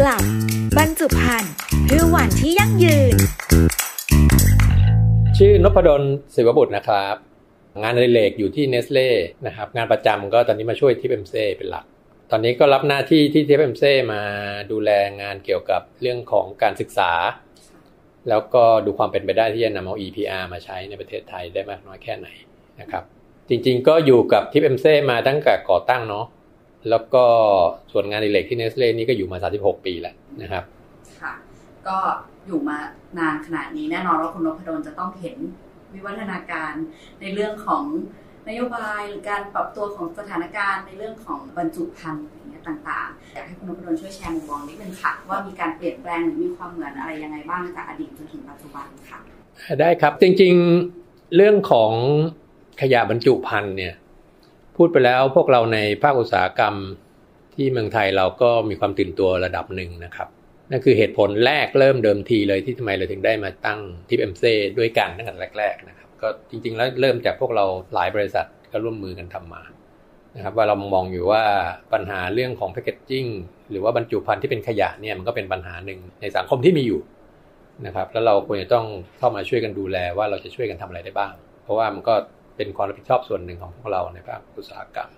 กลับบรรจุภัณฑ์เพื่อวันที่ยั่งยืน ชื่อนพดลศิวบุตรนะครับ งานในเลกอยู่ที่เนสเล่นะครับ งานประจำก็ตอนนี้มาช่วยที่ TIPMSE เป็นหลัก ตอนนี้ก็รับหน้าที่ที่ TIPMSE มาดูแลงานเกี่ยวกับเรื่องของการศึกษา แล้วก็ดูความเป็นไปได้ที่จะนำเอา EPR มาใช้ในประเทศไทยได้มากน้อยแค่ไหนนะครับ จริงๆก็อยู่กับ TIPMSE มาตั้งแต่ก่อตั้งเนาะ แล้วก็ส่วนงานในเหล็กที่เนสเล่นี่ก็อยู่มา 36 ปีแล้วนะครับค่ะก็อยู่มานานขนาดนี้แน่นอนว่าคุณนพดลจะต้องเห็นวิวัฒนาการในเรื่องของนโยบายหรือการปรับตัวของสถานการณ์ในเรื่องของบรรจุภัณฑ์อย่างเงี้ยต่างๆ อยากให้คุณนพดลช่วยแชร์มุมมองนิดนึงค่ะ ว่ามีการเปลี่ยนแปลงหรือมีความเหมือนอะไรยังไงบ้างจากอดีตจนถึงปัจจุบันค่ะ ได้ครับจริงๆเรื่องของขยะบรรจุภัณฑ์เนี่ย พูดไปแล้วพวกเราในภาคอุตสาหกรรมที่เมืองไทยเราก็มีความตื่นตัวระดับหนึ่งนะครับนั่นคือเหตุผลแรกเริ่มเดิมทีเลยที่ทำไมเราถึงได้มาตั้งทิปเอ็มเซด้วยกันตั้งแต่แรก ๆ นะครับ ก็จริงๆแล้วเริ่มจากพวกเราหลายบริษัทก็ร่วมมือกันทำมานะครับว่าเรามองอยู่ว่าปัญหาเรื่องของแพคเกจจิ้งหรือว่าบรรจุภัณฑ์ที่เป็นขยะเนี่ยมันก็เป็นปัญหาหนึ่งในสังคมที่มีอยู่นะครับ แล้วเราควรจะต้องเข้ามาช่วยกันดูแลว่าเราจะช่วยกันทำอะไรได้บ้าง เพราะว่ามันก็ เป็นความรับผิดชอบส่วนหนึ่งของพวกเราในภาคอุตสาหกรรม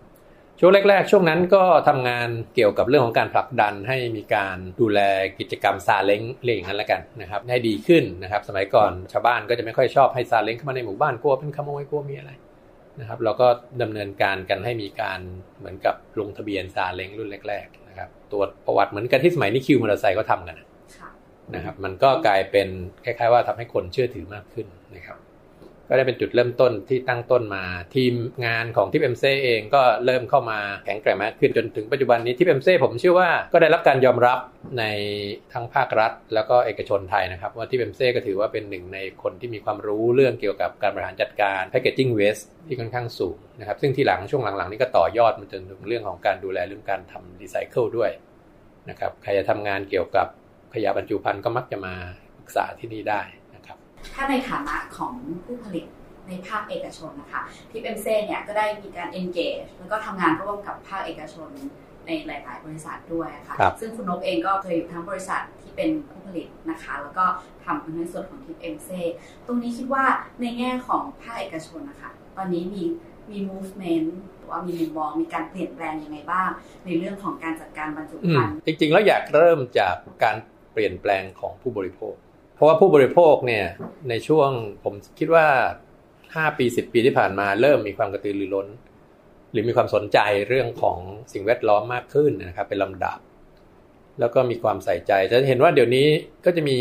ช่วงแรก ๆ ช่วงนั้นก็ทำงานเกี่ยวกับเรื่องของการผลักดันให้มีการดูแลกิจกรรมซาเล้งเรียกอย่างนั้นแล้วกันนะครับให้ดีขึ้นนะครับ สมัยก่อนชาวบ้านก็จะไม่ค่อยชอบให้ซาเล้งเข้ามาในหมู่บ้านกลัวเป็นขโมยกลัวมีอะไรนะครับเราก็ดำเนินการกันให้มีการเหมือนกับลงทะเบียนซาเล้งรุ่นแรกๆนะครับตัวประวัติเหมือนกันที่สมัยนี้คิวมอเตอร์ไซค์ก็ทำกันนะครับ มันก็กลายเป็นคล้าย ๆ ว่าทำให้คนเชื่อถือมากขึ้นนะครับ ก็ได้เป็นจุดเริ่มต้นที่ตั้งต้นมา ทีมงานของ TIPMSE เองก็เริ่มเข้ามาแข็งแกร่งมากขึ้นจนถึงปัจจุบันนี้ TIPMSE ผมเชื่อว่าก็ได้รับการยอมรับในทั้งภาครัฐ แล้วก็เอกชนไทยนะครับ ว่า TIPMSE ก็ถือว่าเป็นหนึ่งในคนที่มีความรู้เรื่องเกี่ยวกับการบริหารจัดการ packaging waste ที่ค่อนข้างสูงนะครับซึ่งที่หลังช่วงหลังๆ นี้ก็ต่อยอดมาจนถึงเรื่องของการดูแลเรื่องการทำรีไซเคิลด้วยนะครับใครจะทำงานเกี่ยวกับขยะบรรจุภัณฑ์ก็มักจะมาปรึกษาที่นี่ได้ ถ้าในฐานะของผู้ผลิตในภาคเอกชนนะคะ TIPMSE เนี่ยก็ได้มีการ engage แล้วก็ทำงานร่วมกับภาคเอกชนในหลาย ๆ บริษัทด้วยค่ะซึ่งคุณนบเองก็เคยอยู่ทั้งบริษัทที่เป็นผู้ผลิตนะคะ แล้วก็ทำในส่วนของ TIPMSE ตรงนี้คิดว่าในแง่ของภาคเอกชนนะคะ ตอนนี้มีมี movement หรือว่ามีมุมมองมีการเปลี่ยนแปลงยังไงบ้าง ในเรื่องของการจัดการบรรจุภัณฑ์จริง ๆ แล้วอยากเริ่มจากการเปลี่ยนแปลงของผู้บริโภค เพราะว่าผู้บริโภคเนี่ยในช่วงผมคิดว่า5ปี10ปีที่ผ่านมาเริ่มมีความกระตือรือร้น หรือมีความสนใจเรื่องของสิ่งแวดล้อมมากขึ้นนะครับเป็นลำดับ แล้วก็มีความใส่ใจ จะเห็นว่าเดี๋ยวนี้ก็จะมี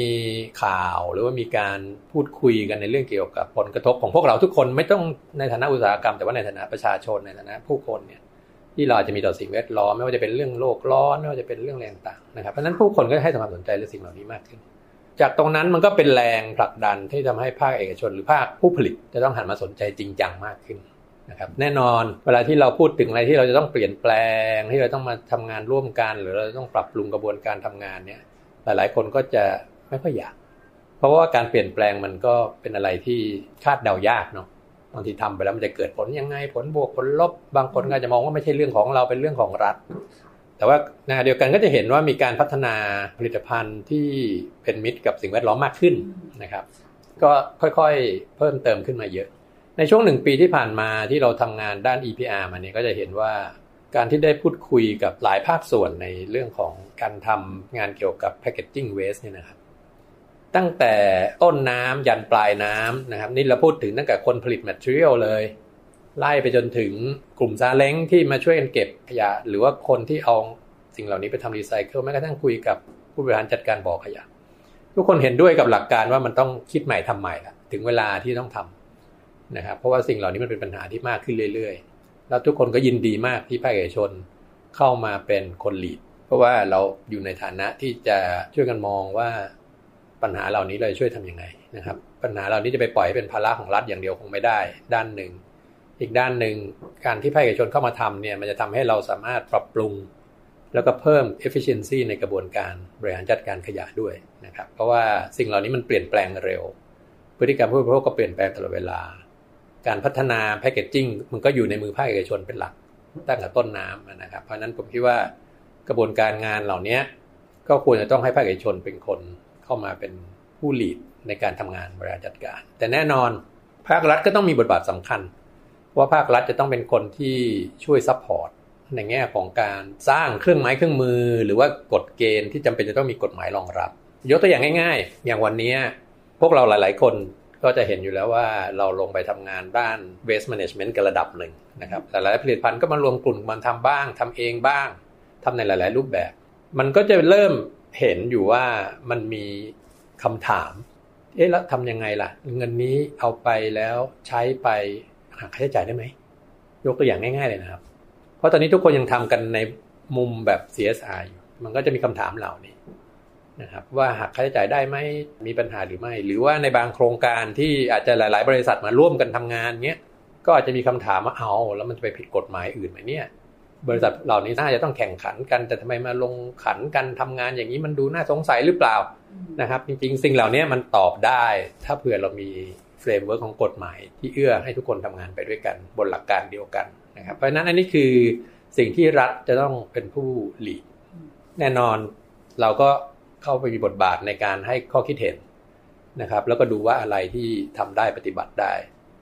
ข่าวหรือว่ามีการพูดคุยกันในเรื่องเกี่ยวกับผลกระทบของพวกเราทุกคนไม่ต้องในฐานะอุตสาหกรรม แต่ว่าในฐานะประชาชนในฐานะผู้คนเนี่ยที่เราจะมีต่อสิ่งแวดล้อมไม่ว่าจะเป็นเรื่องโลกร้อนไม่ว่าจะเป็นเรื่องแรงต่างนะครับเพราะนั้นผู้คนก็ให้ความสนใจเรื่องสิ่งเหล่านี้มากขึ้น จากตรงนั้นมันก็เป็นแรงผลักดันที่ทำให้ภาคเอกชนหรือภาคผู้ผลิตจะต้องหันมาสนใจจริงจังมากขึ้นนะครับแน่นอนเวลาที่เราพูดถึงอะไรที่เราจะต้องเปลี่ยนแปลงที่เราต้องมาทำงานร่วมกัน หรือเราต้องปรับปรุงกระบวนการทำงานเนี่ยหลายๆ คนก็จะไม่ค่อยอยาก เพราะว่าการเปลี่ยนแปลงมันก็เป็นอะไรที่คาดเดายากเนาะบางทีทำไปแล้วมันจะเกิดผลยังไงผลบวกผลลบบางคนก็จะมองว่าไม่ใช่เรื่องของเราเป็นเรื่องของรัฐ แต่ว่าในเดียวกันก็จะเห็นว่ามีการพัฒนาผลิตภัณฑ์ที่เป็นมิตรกับสิ่งแวดล้อมมากขึ้นนะครับ ก็ค่อยๆเพิ่มเติมขึ้นมาเยอะ ในช่วงหนึ่งปีที่ผ่านมาที่เราทำงานด้าน EPR มาเนี่ยก็จะเห็นว่าการที่ได้พูดคุยกับหลายภาคส่วนในเรื่องของการทำงานเกี่ยวกับ packaging waste เนี่ยนะครับ ตั้งแต่ต้นน้ำยันปลายน้ำนะครับ นี่เราพูดถึงตั้งแต่คนผลิต material เลย ไล่ไปจนถึงกลุ่มซาเล้งที่มาช่วยกันเก็บขยะ หรือว่าคนที่เอาสิ่งเหล่านี้ไปทำรีไซเคิลแม้กระทั่งคุยกับผู้บริหารจัดการบ่อขยะ ทุกคนเห็นด้วยกับหลักการว่ามันต้องคิดใหม่ทำใหม่ละถึงเวลาที่ต้องทำนะครับเพราะว่าสิ่งเหล่านี้มันเป็นปัญหาที่มากขึ้นเรื่อยๆ แล้วทุกคนก็ยินดีมากที่ภาคเอกชนเข้ามาเป็นคนหลีด เพราะว่าเราอยู่ในฐานะที่จะช่วยกันมองว่าปัญหาเหล่านี้เราช่วยทํำยังไงนะครับ ปัญหาเหล่านี้จะไปปล่อยให้เป็นภาระของรัฐอย่างเดียวคงไม่ได้ ด้านหนึ่ง อีกด้านหนึ่งการที่ภาคเอกชนเข้ามาทำเนี่ยมันจะทำให้เราสามารถปรับปรุง แล้วก็เพิ่ม efficiency ในกระบวนการบริหารจัดการขยะด้วยนะครับ เพราะว่าสิ่งเหล่านี้มันเปลี่ยนแปลงเร็ว พฤติกรรมผู้บริโภคก็เปลี่ยนแปลงตลอดเวลา การพัฒนา packaging มันก็อยู่ในมือภาคเอกชนเป็นหลักตั้งแต่ต้นน้ำนะครับ เพราะนั้นผมคิดว่ากระบวนการงานเหล่านี้ก็ควรจะต้องให้ภาคเอกชนเป็นคนเข้ามาเป็นผู้ lead ในการทำงานบริหารจัดการ แต่แน่นอนภาครัฐก็ต้องมีบทบาทสำคัญ ว่าภาครัฐจะต้องเป็นคนที่ช่วย support ในแง่ของการสร้างเครื่องไม้เครื่องมือ หรือว่ากฎเกณฑ์ที่จำเป็นจะต้องมีกฎหมายรองรับ ยกตัวอย่างง่าย ๆ อย่างวันนี้พวกเราหลาย ๆ คนก็จะเห็นอยู่แล้วว่าเราลงไปทำงานด้าน waste management กันระดับหนึ่งนะครับหลายๆผลิตภัณฑ์ก็มารวมกลุ่มมันทำบ้างทำเองบ้างทำในหลาย ๆ รูปแบบ มันก็จะเริ่มเห็นอยู่ว่ามันมีคำถาม เอ๊ะแล้วทำยังไงล่ะ เงินนี้เอาไปแล้วใช้ไป หักค่าใช้จ่ายได้ไหม ยกตัวอย่างง่าย ๆ เลยนะครับ เพราะตอนนี้ทุกคนยังทำกันในมุมแบบ CSR อยู่มันก็จะมีคำถามเหล่านี้นะครับว่าหักค่าใช้จ่ายได้ไหมมีปัญหาหรือไม่ หรือว่าในบางโครงการที่อาจจะหลาย ๆ บริษัทมาร่วมกันทำงานเงี้ยก็อาจจะมีคำถามว่าเอาแล้วมันจะไปผิดกฎหมายอื่นไหมเนี่ย บริษัทเหล่านี้น่าจะต้องแข่งขันกัน แต่ทำไมมาลงขันกันทำงานอย่างนี้มันดูน่าสงสัยหรือเปล่านะครับ จริง ๆ สิ่งเหล่านี้มันตอบได้ ถ้าเผื่อเรามี framework ของกฎหมาย ที่เอื้อให้ทุกคนทำงานไปด้วยกันบนหลักการเดียวกันนะครับเพราะฉะนั้นอันนี้คือสิ่งที่รัฐจะต้องเป็นผู้หลีดแน่นอนเราก็เข้าไปมีบทบาทในการให้ข้อคิดเห็นนะครับ แล้วก็ดูว่าอะไรที่ทำได้ปฏิบัติได้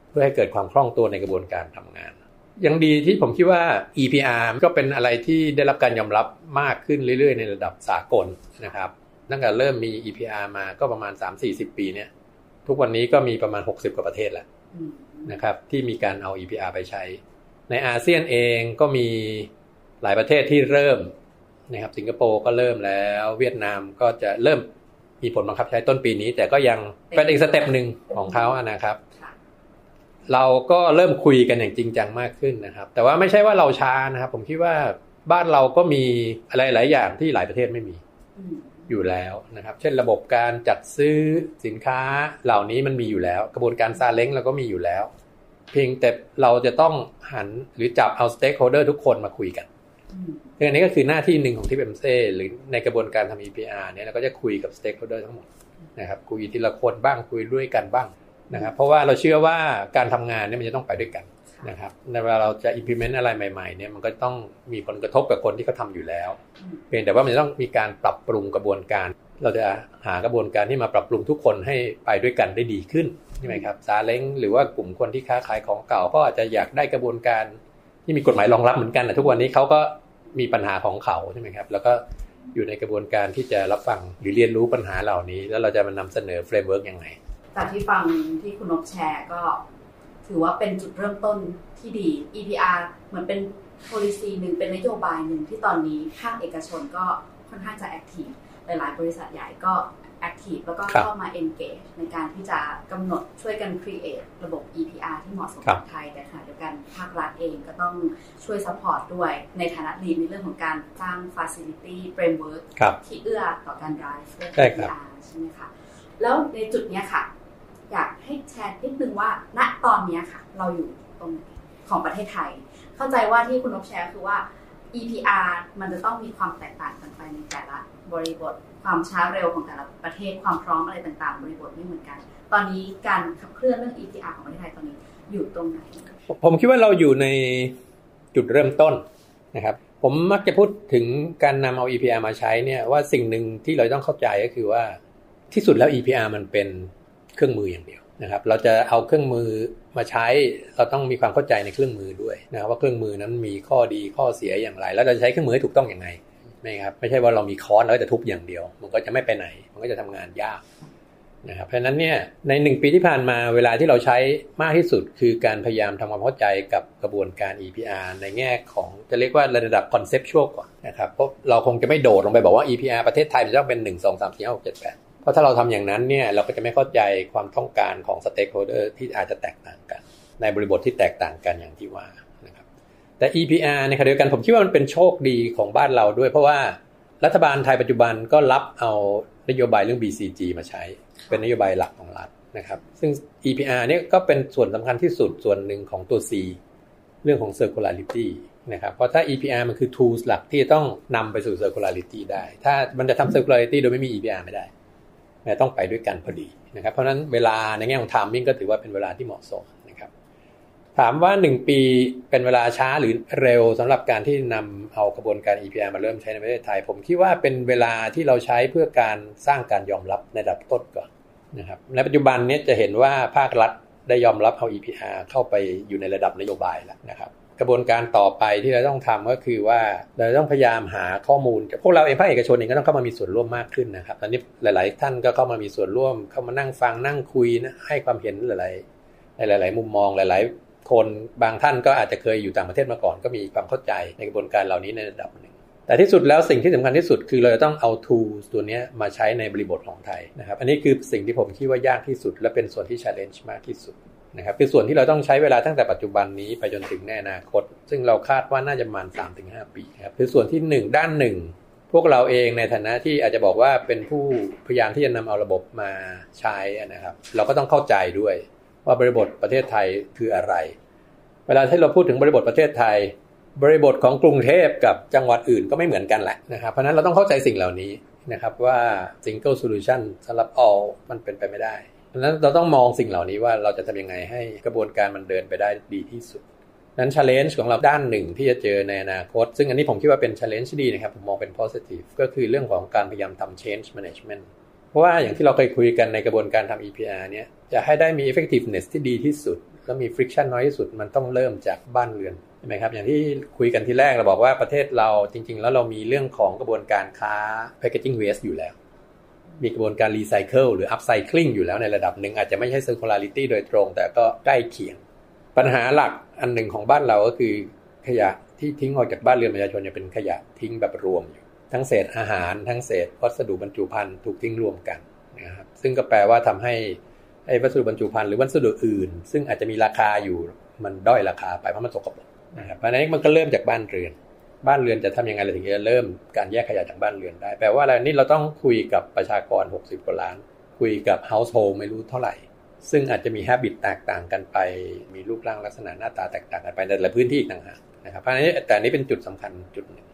เพื่อให้เกิดความคล่องตัวในกระบวนการทำงานยังดีที่ผมคิดว่า EPR ก็เป็นอะไรที่ได้รับการยอมรับมากขึ้นเรื่อยๆ ในระดับสากลนะครับตั้งแต่เริ่มมี EPR มาก็ประมาณ 3-40 ปีเนี่ย ทุกวันนี้ก็มีประมาณ 60 กว่าประเทศแล้วนะครับ ที่มีการเอา EPR ไปใช้ ในอาเซียนเองก็มีหลายประเทศที่เริ่มนะครับสิงคโปร์ก็เริ่มแล้ว เวียดนามก็จะเริ่มมีผลบังคับใช้ต้นปีนี้ แต่ก็ยังเป็นอีก step หนึ่งของเขานะครับ เราก็เริ่มคุยกันอย่างจริงจังมากขึ้นนะครับ แต่ว่าไม่ใช่ว่าเราช้านะครับ ผมคิดว่าบ้านเราก็มีอะไรหลายอย่างที่หลายประเทศไม่มี อยู่แล้วนะครับ เช่นระบบการจัดซื้อสินค้าเหล่านี้มันมีอยู่แล้ว กระบวนการซาเล้งเราก็มีอยู่แล้ว เพียงแต่เราจะต้องหันหรือจับเอา stakeholder ทุกคนมาคุยกันซึ่งอันนี้ก็คือหน้าที่หนึ่งของ TIPMSE หรือในกระบวนการทำ EPR เนี่ยเราก็จะคุยกับ stakeholder ทั้งหมดนะครับคุยทีละคนบ้างคุยด้วยกันบ้างนะครับเพราะว่าเราเชื่อว่าการทำงานเนี่ยมันจะต้องไปด้วยกัน นะครับในเวลาเราจะ implement อะไรใหม่ ๆ เนี่ยมันก็ต้องมีผลกระทบกับคนที่เขาทำอยู่แล้ว เพียงแต่ว่ามันจะต้องมีการปรับปรุงกระบวนการ เราจะหากระบวนการที่มาปรับปรุงทุกคนให้ไปด้วยกันได้ดีขึ้นใช่ไหมครับซาเล้งหรือว่ากลุ่มคนที่ค้าขายของเก่าก็อาจจะอยากได้กระบวนการ ที่มีกฎหมายรองรับเหมือนกันแต่ทุกวันนี้เขาก็มีปัญหาของเขาใช่ไหมครับ แล้วก็อยู่ในกระบวนการที่จะรับฟังหรือเรียนรู้ปัญหาเหล่านี้ แล้วเราจะมานำเสนอ framework ยังไงจากที่ฟังที่คุณนกแชร์ก็ ถือว่าเป็นจุดเริ่มต้นที่ดี EPR เหมือนเป็น policy หนึ่งเป็นนโยบายหนึ่งที่ตอนนี้ภาคเอกชนก็ค่อนข้างจะ active หลายๆ บริษัทใหญ่ก็ active แล้วก็เข้ามา engage ในการที่จะกำหนดช่วยกัน create ระบบ EPR ที่เหมาะสมกับไทยแต่ขณะเดียวกันภาครัฐเองก็ต้องช่วย support ด้วยในฐานะ lead ในเรื่องของการสร้าง facility framework ที่เอื้อต่อการ drive เรื่อง EPR ใช่ไหมคะแล้วในจุดนี้ค่ะ อยากให้แชร์นิดนึงว่า ณตอนนี้ค่ะ เราอยู่ตรงของประเทศไทย เข้าใจว่าที่คุณนกแชร์คือว่า EPR มันจะต้องมีความแตกต่างกันไปในแต่ละบริบทความช้าเร็วของแต่ละประเทศความพร้อมอะไรต่างๆ บริบทไม่เหมือนกัน ตอนนี้การขับเคลื่อนเรื่อง EPR ของประเทศไทยตอนนี้อยู่ตรงไหน ผมคิดว่าเราอยู่ในจุดเริ่มต้นนะครับ ผมมักจะพูดถึงการนำเอา EPR มาใช้เนี่ยว่าสิ่งหนึ่งที่เราต้องเข้าใจก็คือว่าที่สุดแล้ว EPR มันเป็น เครื่องมืออย่างเดียวนะครับเราจะเอาเครื่องมือมาใช้เราต้องมีความเข้าใจในเครื่องมือด้วยนะครับว่าเครื่องมือนั้นมีข้อดีข้อเสียอย่างไร แล้วเราจะใช้เครื่องมือให้ถูกต้องอย่างไรไม่ครับไม่ใช่ว่าเรามีคอร์สแล้วจะทุบอย่างเดียว มันก็จะไม่ไปไหน มันก็จะทำงานยากนะครับเพราะฉะนั้นเนี่ยในหนึ่งปีที่ผ่านมาเวลาที่เราใช้มากที่สุด คือการพยายามทำความเข้าใจกับกระบวนการ EPR ในแง่ของจะเรียกว่าระดับคอนเซปชวลก่อนนะครับเพราะเราคงจะไม่โดดลงไปบอกว่า EPR ประเทศไทยมันต้องเป็น 1 2 3 4 5 6 7 8 เพราะถ้าเราทำอย่างนั้นเนี่ยเราก็จะไม่เข้าใจความต้องการของ stakeholder ที่อาจจะแตกต่างกัน ในบริบทที่แตกต่างกันอย่างที่ว่านะครับแต่ EPR ในขณะเดียวกันผมคิดว่ามันเป็นโชคดีของบ้านเราด้วย เพราะว่ารัฐบาลไทยปัจจุบันก็รับเอานโยบายเรื่อง BCG มาใช้ เป็นนโยบายหลักของรัฐนะครับ ซึ่ง EPR เนี่ยก็เป็นส่วนสำคัญที่สุดส่วนหนึ่งของตัว C เรื่องของ circularity นะครับเพราะถ้า EPR มันคือ tools หลักที่ต้องนำไปสู่ circularity ได้ ถ้ามันจะทำ circularity โดยไม่มี EPR ไม่ได้ ต้องไปด้วยกันพอดีนะครับเพราะนั้นเวลาในแง่ของ timing ก็ถือว่าเป็นเวลาที่เหมาะสมนะครับถามว่าหนึ่งปีเป็นเวลาช้าหรือเร็วสำหรับการที่นำเอากระบวนการ EPR มาเริ่มใช้ในประเทศไทย ผมคิดว่าเป็นเวลาที่เราใช้เพื่อการสร้างการยอมรับในระดับต้นก่อนนะครับในปัจจุบันนี้จะเห็นว่าภาครัฐได้ยอมรับเอา EPR เข้าไปอยู่ในระดับนโยบายแล้วนะครับ กระบวนการต่อไปที่เราต้องทำก็คือว่าเราต้องพยายามหาข้อมูลพวกเราเองภาคเอกชนเองก็ต้องเข้ามามีส่วนร่วมมากขึ้นนะครับตอนนี้หลาย ๆ ท่านก็เข้ามามีส่วนร่วม เข้ามานั่งฟังนั่งคุยนะให้ความเห็นหลายๆหลาย ๆ มุมมองหลาย ๆ คนบางท่านก็อาจจะเคยอยู่ต่างประเทศมาก่อน ก็มีความเข้าใจในกระบวนการเหล่านี้ในระดับหนึ่งแต่ที่สุดแล้วสิ่งที่สำคัญที่สุดคือเราจะต้องเอา tools ตัวนี้มาใช้ในบริบทของไทยนะครับ อันนี้คือสิ่งที่ผมคิดว่ายากที่สุด และเป็นส่วนที่ challenge มากที่สุด นะครับคือส่วนที่เราต้องใช้เวลาตั้งแต่ปัจจุบันนี้ไปจนถึงในอนาคต ซึ่งเราคาดว่าน่าจะประมาณ3-5 ปีครับคือส่วนที่ 1 ด้านหนึ่งพวกเราเองในฐานะที่อาจจะบอกว่าเป็นผู้พยายามที่จะนำเอาระบบมาใช้นะครับ เราก็ต้องเข้าใจด้วยว่าบริบทประเทศไทยคืออะไร เวลาที่เราพูดถึงบริบทประเทศไทย บริบทของกรุงเทพกับจังหวัดอื่นก็ไม่เหมือนกันแหละนะครับเพราะนั้นเราต้องเข้าใจสิ่งเหล่านี้นะครับว่า single solution สำหรับ all มันเป็นไปไม่ได้ นั้นเราต้องมองสิ่งเหล่านี้ว่าเราจะทำยังไงให้กระบวนการมันเดินไปได้ดีที่สุด นั้น challenge ของเราด้านหนึ่งที่จะเจอในอนาคต ซึ่งอันนี้ผมคิดว่าเป็น challenge ที่ดีนะครับ ผมมองเป็น positive ก็คือเรื่องของการพยายามทำ change management เพราะว่าอย่างที่เราเคยคุยกันในกระบวนการทำ EPR เนี่ยจะให้ได้มี effectiveness ที่ดีที่สุด แล้วมี friction น้อยที่สุดมันต้องเริ่มจากบ้านเรือนใช่ไหมครับอย่างที่คุยกันที่แรกเราบอกว่าประเทศเราจริง ๆ แล้วเรามีเรื่องของกระบวนการค้า packaging waste อยู่แล้ว มีกระบวนการรีไซเคิลหรืออัพไซคลิงอยู่แล้วในระดับหนึ่งอาจจะไม่ใช่ circularity โดยตรง แต่ก็ใกล้เคียง ปัญหาหลักอันหนึ่งของบ้านเราก็คือขยะที่ทิ้งออกจากบ้านเรือนประชาชนจะเป็นขยะทิ้งแบบรวมอยู่ทั้งเศษอาหารทั้งเศษวัสดุบรรจุภัณฑ์ถูกทิ้งรวมกันนะครับซึ่งก็แปลว่าทำให้ไอ้วัสดุบรรจุภัณฑ์หรือวัสดุอื่น ซึ่งอาจจะมีราคาอยู่มันด้อยราคาไปเพราะมันสกปรกนะครับเพราะนั้นมันก็เริ่มจากบ้านเรือน บ้านเรือนจะทำยังไงเราถึงจะเริ่มการแยกขยะจากบ้านเรือนได้แปลว่าอะไรนี่เราต้องคุยกับประชากร 60กว่าล้าน คุยกับ household ไม่รู้เท่าไหร่ ซึ่งอาจจะมี habit แตกต่างกันไป มีรูปร่างลักษณะหน้าตาแตกต่างกันไปในแต่ละพื้นที่ต่างหากนะครับเพราะนี้แต่นี้เป็นจุดสำคัญจุดหนึ่ง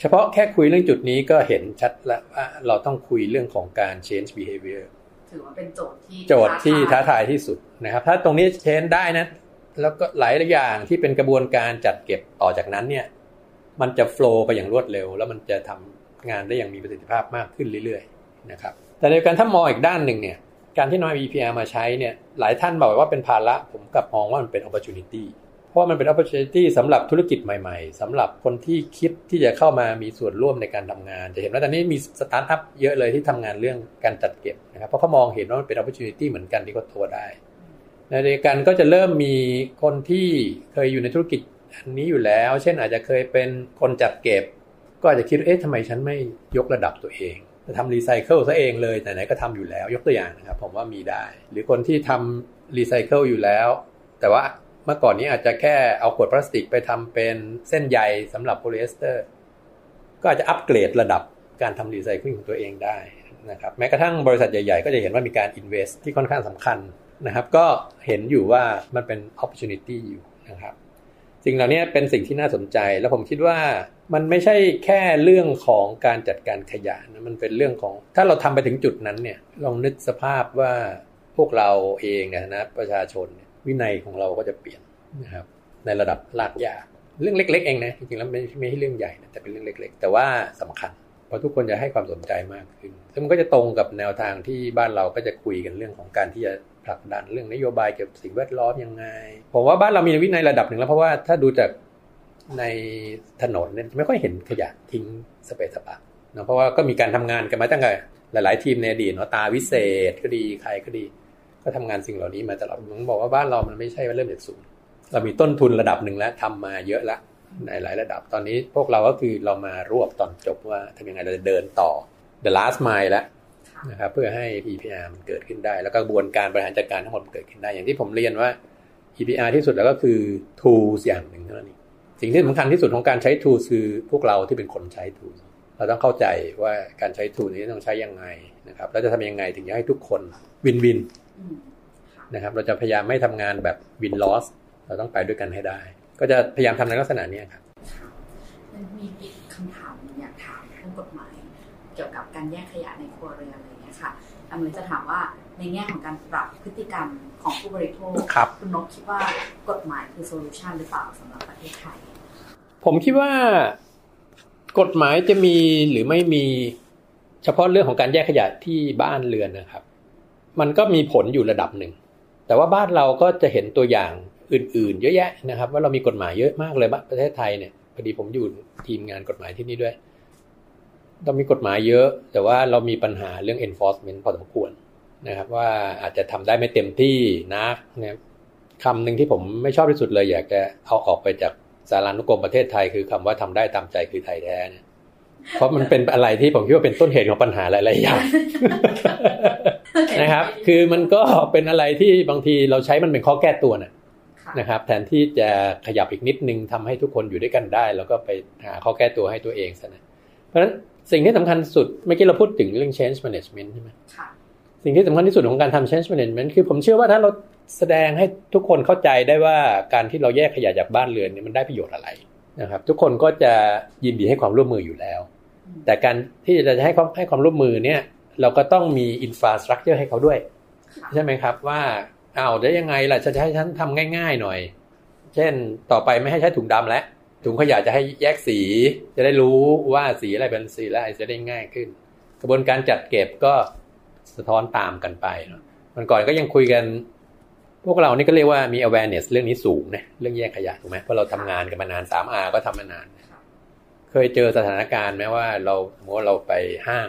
เฉพาะแค่คุยเรื่องจุดนี้ก็เห็นชัดแล้วว่าเราต้องคุยเรื่องของการ change behavior ถือว่าเป็นโจทย์ที่โจทย์ที่ท้าทายที่สุดนะครับ ถ้าตรงนี้ change ได้นะ แล้วก็หลายอย่างที่เป็นกระบวนการจัดเก็บต่อจากนั้นเนี่ย มันจะโฟล์ไปอย่างรวดเร็ว แล้วมันจะทำงานได้อย่างมีประสิทธิภาพมากขึ้นเรื่อยๆนะครับแต่ในการถ้ามองอีกด้านหนึ่งเนี่ยการที่น้อย EPR มาใช้เนี่ยหลายท่านบอกว่าเป็นภาระผมกลับมองว่ามันเป็น opportunity เพราะมันเป็น opportunity สำหรับธุรกิจใหม่ๆสำหรับคนที่คิดที่จะเข้ามามีส่วนร่วมในการทำงาน จะเห็นว่าตอนนี้มีสตาร์ทอัพเยอะเลยที่ทำงานเรื่องการจัดเก็บนะครับเพราะเขามองเห็นว่ามันเป็น opportunity เหมือนกันที่เขาโทรได้ในเดียวกันก็จะเริ่มมีคนที่เคยอยู่ในธุรกิจ อันนี้อยู่แล้ว เช่นอาจจะเคยเป็นคนจัดเก็บ ก็อาจจะคิดเอ๊ะทำไมฉันไม่ยกระดับตัวเองจะทำรีไซเคิลซะเองเลยไหนๆก็ทำอยู่แล้ว ยกตัวอย่างนะครับ ผมว่ามีได้ หรือคนที่ทำรีไซเคิลอยู่แล้ว แต่ว่าเมื่อก่อนนี้อาจจะแค่เอาขวดพลาสติกไปทำเป็นเส้นใยสำหรับโพลีเอสเตอร์ ก็อาจจะอัปเกรดระดับการทำรีไซเคิลของตัวเองได้นะครับแม้กระทั่งบริษัทใหญ่ๆ ก็จะเห็นว่ามีการ invest ที่ค่อนข้างสำคัญนะครับ ก็เห็นอยู่ว่ามันเป็นโอกาสอยู่นะครับ สิ่งเหล่านี้เป็นสิ่งที่น่าสนใจ แล้วผมคิดว่ามันไม่ใช่แค่เรื่องของการจัดการขยะนะมันเป็นเรื่องของ ถ้าเราทำไปถึงจุดนั้นเนี่ยลองนึกสภาพว่าพวกเราเองนะประชาชนวินัยของเราก็จะเปลี่ยนนะครับในระดับลากยาเรื่องเล็ก ๆ เองนะจริงๆแล้วไม่ไม่ใช่เรื่องใหญ่นะแต่เป็นเรื่องเล็ก ๆ แต่ว่าสำคัญเพราะทุกคนจะให้ความสนใจมากขึ้นซึ่งมันก็จะตรงกับแนวทางที่บ้านเราก็จะคุยกันเรื่องของการที่จะ ผลักดันเรื่องนโยบายเกี่ยวกับสิ่งแวดล้อมยังไง ผมว่าบ้านเรามีวินัยระดับหนึ่งแล้วเพราะว่าถ้าดูจากในถนนเนี่ยไม่ค่อยเห็นขยะทิ้งสเปซสปะเนาะเพราะว่าก็มีการทำงานกันมาตั้งแต่หลาย ๆ ทีมในอดีตเนาะตาวิเศษก็ดีใครก็ดี ก็ทำงานสิ่งเหล่านี้มาตลอดผมบอกว่าบ้านเรามันไม่ใช่ว่าเริ่มจากศูนย์เรามีต้นทุนระดับหนึ่งแล้วทำมาเยอะแล้วในหลายระดับตอนนี้พวกเราก็คือเรามารวบตอนจบว่าทำยังไงเราจะเดินต่อ the last mile แล้ว นะครับเพื่อให้ EPR มันเกิดขึ้นได้ แล้วก็กระบวนการบริหารจัดการทั้งหมดเกิดขึ้นได้ อย่างที่ผมเรียนว่า EPR ที่สุดแล้วก็คือ tools อย่างหนึ่งเท่านั้นเองสิ่งที่สำคัญที่สุดของการใช้ tools คือพวกเราที่เป็นคนใช้ tools เราต้องเข้าใจว่าการใช้ tools นี้ต้องใช้ยังไงนะครับแล้วจะทำยังไงถึงจะให้ทุกคนวินวินนะครับ เราจะพยายามไม่ทำงานแบบวินลอสเราต้องไปด้วยกันให้ได้ ก็จะพยายามทำในลักษณะนี้ครับมีอีกคำถามอยากถามเรื่องกฎหมาย เกี่ยวกับการแยกขยะในครัวเรือน อะไรเงี้ยค่ะอเมริจะถามว่าในแง่ของการปรับพฤติกรรมของผู้บริโภคครับคุณนกคิดว่ากฎหมายคือโซลูชันหรือเปล่าสำหรับประเทศไทย ผมคิดว่ากฎหมายจะมีหรือไม่มีเฉพาะเรื่องของการแยกขยะที่บ้านเรือนนะครับ มันก็มีผลอยู่ระดับหนึ่ง แต่ว่าบ้านเราก็จะเห็นตัวอย่างอื่นๆ เยอะแยะนะครับ ว่าเรามีกฎหมายเยอะมากเลยประเทศไทยเนี่ยพอดีผมอยู่ทีมงานกฎหมายที่นี่ด้วย เรามีกฎหมายเยอะ แต่ว่าเรามีปัญหาเรื่อง enforcement พอสมควรนะครับว่าอาจจะทำได้ไม่เต็มที่นะนะคำหนึ่งที่ผมไม่ชอบที่สุดเลย อยากจะเอาออกไปจากสารานุกรมประเทศไทยคือคำว่าทำได้ตามใจคือไทยแท้เนี่ยเพราะมันเป็นอะไรที่ผมคิดว่าเป็นต้นเหตุของปัญหาหลายๆอย่างนะครับ คือมันก็เป็นอะไรที่บางทีเราใช้มันเป็นข้อแก้ตัวนะนะครับ แทนที่จะขยับอีกนิดนึงทำให้ทุกคนอยู่ด้วยกันได้ แล้วก็ไปหาข้อแก้ตัวให้ตัวเองซะนะเพราะฉะนั้น สิ่งที่สำคัญสุดเมื่อกี้เราพูดถึงเรื่อง change management ใช่ไหมสิ่งที่สำคัญที่สุดของการทำ change management คือผมเชื่อว่าถ้าเราแสดงให้ทุกคนเข้าใจได้ว่าการที่เราแยกขยะจากบ้านเรือนนี่มันได้ประโยชน์อะไรนะครับ ทุกคนก็จะยินดีให้ความร่วมมืออยู่แล้ว แต่การที่จะให้ความให้ความร่วมมือเนี่ย เราก็ต้องมีอินฟราสตรักเจอร์ให้เขาด้วย ใช่ไหมครับว่าอ้าวได้ยังไงล่ะจะให้ฉันทำง่าย ๆ หน่อย เช่นต่อไปไม่ให้ใช้ถุงดำแล้ว ถุงขยะจะให้แยกสีจะได้รู้ว่าสีอะไรเป็นสีอะไรจะได้ง่ายขึ้น กระบวนการจัดเก็บก็สะท้อนตามกันไปเนาะมันก่อนก็ยังคุยกัน พวกเรานี่ก็เรียกว่ามี awareness เรื่องนี้สูงนะเรื่องแยกขยะถูกไหมเพราะเราทำงานกันมานาน 3R ก็ทำมานาน เคยเจอสถานการณ์ไหมว่าเราสมมติว่าเราไปห้าง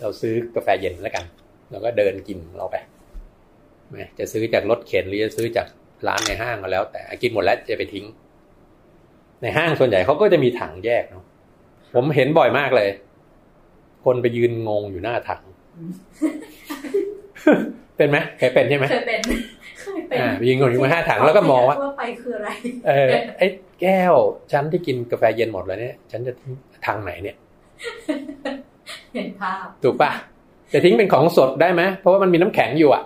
เราซื้อกาแฟเย็นแล้วกันเราก็เดินกินเราไปจะซื้อจากรถเข็นหรือจะซื้อจากร้านในห้างก็แล้ว แต่กินหมดแล้วจะไปทิ้ง ในห้างส่วนใหญ่เขาก็จะมีถังแยกเนาะผมเห็นบ่อยมากเลย คนไปยืนงงอยู่หน้าถัง เป็นไหมเคยเป็นใช่ไหมเคยเป็นเคยเป็นอ่ายืนงงอยู่มาห้าถังแล้วก็มองว่าว่าไปคืออะไร เออไอ้แก้วฉันที่กินกาแฟเย็นหมดแล้วเนี่ย ฉันจะทิ้งทางไหนเนี่ย เห็นภาพ ถูกปะจะทิ้งเป็นของสดได้ไหมเพราะว่ามันมีน้ำแข็งอยู่อะ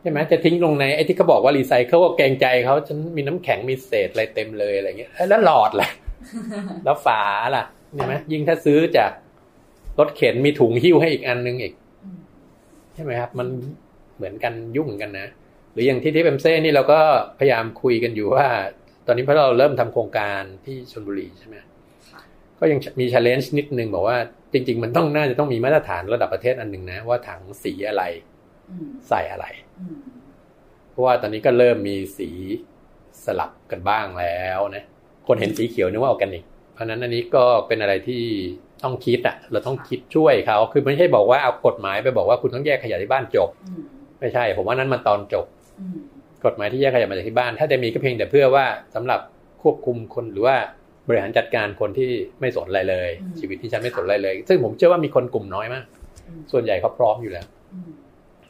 ใช่ไหมจะทิ้งลงในไอ้ที่เขาบอกว่ารีไซเคิลก็เกรงใจเขาฉันมีน้ำแข็งมีเศษอะไรเต็มเลยอะไรเงี้ยแล้วหลอดล่ะ แล้วฝาล่ะใช่ไหมยิ่งถ้าซื้อจากรถเข็นมีถุงหิ้วให้อีกอันนึงอีกใช่ไหมครับ มันเหมือนกันยุ่งกันนะหรืออย่างที่ TIPMSE นี่เราก็พยายามคุยกันอยู่ว่า ตอนนี้พอเราเริ่มทำโครงการที่ชลบุรีใช่ไหมก็ยังมีช l เลนจ์นิดนึงบอกว่าจริง ๆ มันต้องน่าจะต้องมีมาตรฐานระดับประเทศอันหนึ่งนะ ว่าถังสีอะไร ใส่อะไร เพราะว่าตอนนี้ก็เริ่มมีสีสลับกันบ้างแล้วนะ คนเห็นสีเขียวนึกว่าออร์แกนิก เพราะนั้นอันนี้ก็เป็นอะไรที่ต้องคิดอะ เราต้องคิดช่วยเขา คือไม่ใช่บอกว่าเอากฎหมายไปบอกว่าคุณต้องแยกขยะที่บ้านจบ ไม่ใช่ ผมว่านั้นมันตอนจบ กฎหมายที่แยกขยะมาจากที่บ้าน ถ้าจะมีก็เพียงแต่เพื่อว่าสำหรับควบคุมคนหรือว่าบริหารจัดการคนที่ไม่สนอะไรเลย ชีวิตที่ฉันไม่สนอะไรเลย ซึ่งผมเชื่อว่ามีคนกลุ่มน้อยมาก ส่วนใหญ่เขาพร้อมอยู่แล้ว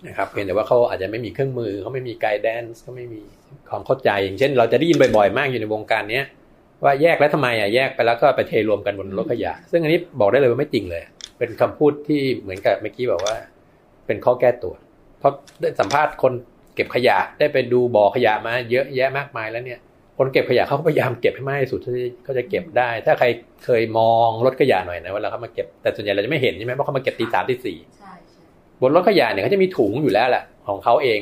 นะครับเพียงแต่ว่าเขาอาจจะไม่มีเครื่องมือเขาไม่มีไกด์แดนซ์เขาไม่มีความเข้าใจอย่างเช่น เราจะได้ยินบ่อยๆ มากอยู่ในวงการเนี้ยว่าแยกแล้วทำไมอะแยกไปแล้วก็ไปเทรวมกันบนรถขยะ ซึ่งอันนี้บอกได้เลยว่าไม่จริงเลย เป็นคำพูดที่เหมือนกับเมื่อกี้บอกว่า เป็นข้อแก้ตัวเพราะได้สัมภาษณ์คนเก็บขยะได้ไปดูบ่อขยะมาเยอะแยะมากมายแล้วเนี่ย คนเก็บขยะเขาพยายามเก็บให้มากที่สุดที่เขาจะเก็บได้ ถ้าใครเคยมองรถขยะหน่อยนะเวลาเขามาเก็บแต่ส่วนใหญ่เราจะไม่เห็นใช่ไหมเพราะเขามาเก็บตีสามตีสี่ บนรถขยะเนี่ยเขาจะมีถุงอยู่แล้วแหละของเขาเอง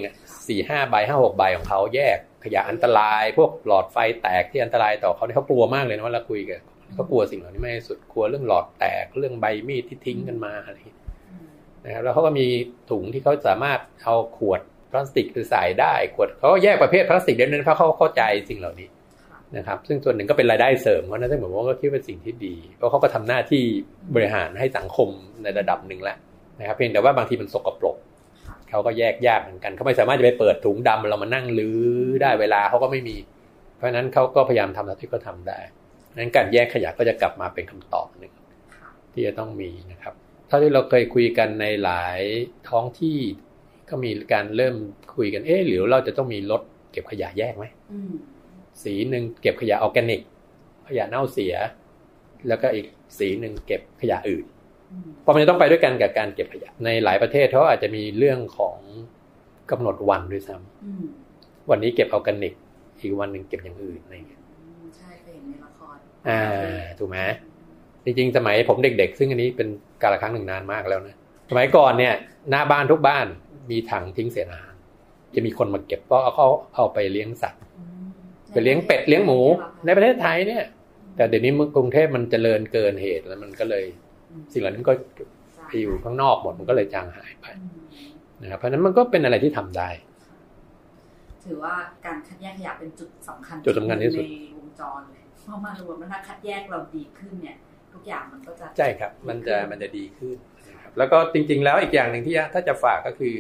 สี่ห้าใบห้าหกใบของเขาแยกขยะอันตราย พวกหลอดไฟแตกที่อันตรายต่อเขาเนี่ยเขากลัวมากเลยนะวลาเราคุยกันเขากลัวสิ่งเหล่านี้ไม่สุดกลัวเรื่องหลอดแตกเรื่องใบมีดที่ทิ้งกันมาอะไรนะครับแล้วเขาก็มีถุงที่เขาสามารถเอาขวดพลาสติกไปใส่ได้ขวดเขาแยกประเภทพลาสติกเด่นเพราะเขาเข้าใจสิ่งเหล่านี้นะครับ ซึ่งส่วนหนึ่งก็เป็นรายได้เสริมเพราะนั้นเหมือนว่าก็คิดเป็นสิ่งที่ดีเพราะเขาก็ทำหน้าที่บริหารให้สังคมในระดับหนึ่งแล้ว นะครับเพียงแต่ว่าบางทีมันสกปรกเขาก็แยกยากเหมือนกันเขาไม่สามารถจะไปเปิดถุงดำเรามานั่งลื้อได้เวลาเขาก็ไม่มี เพราะฉะนั้นเขาก็พยายามทำเท่าที่เขาทาได้นั้นการแยกขยะก็จะกลับมาเป็นคำตอบหนึ่งที่จะต้องมีนะครับเท่าที่เราเคยคุยกันในหลายท้องที่ก็มีการเริ่มคุยกันเอ๊ะหรือเราจะต้องมีรถเก็บขยะแยกไหมสีหนึ่งเก็บขยะออร์แกนิก ขยะเน่าเสีย แล้วก็อีกสีหนึ่งเก็บขยะอื่น เพราะมันจะต้องไปด้วยกันกับการเก็บขยะ ในหลายประเทศเขาอาจจะมีเรื่องของกำหนดวันด้วยซ้ำวันนี้เก็บออร์แกนิก อีกวันหนึ่งเก็บอย่างอื่นอะไรเงี้ยใช่เคยเห็นในละครอ่าถูกไหมจริงๆสมัยผมเด็ก ๆ ซึ่งอันนี้เป็นการละครั้งหนึ่งนานมากแล้วนะสมัยก่อนเนี่ย หน้าบ้านทุกบ้านมีถังทิ้งเศษอาหารจะมีคนมาเก็บเพราะเขาเอาไปเลี้ยงสัตว์ไปเลี้ยงเป็ดเลี้ยงหมู ในประเทศไทยเนี่ย แต่เดี๋ยวนี้กรุงเทพมันเจริญเกินเหตุแล้วมันก็เลย สิ่งเหล่านั้นก็ไปอยู่ข้างนอกหมดมันก็เลยจางหายไปนะครับเพราะนั้นมันก็เป็นอะไรที่ทำได้ ถือว่าการคัดแยกขยะเป็นจุดสำคัญจุดสำคัญที่สุดในวงจรเลยเพราะมารวมแล้วถ้าคัดแยกเราดีขึ้นเนี่ย ทุกอย่างมันก็จะใช่ครับ มันจะมันจะดีขึ้นนะครับแล้วก็จริง ๆ แล้วอีกอย่างหนึ่งที่ถ้าจะฝากก็คือ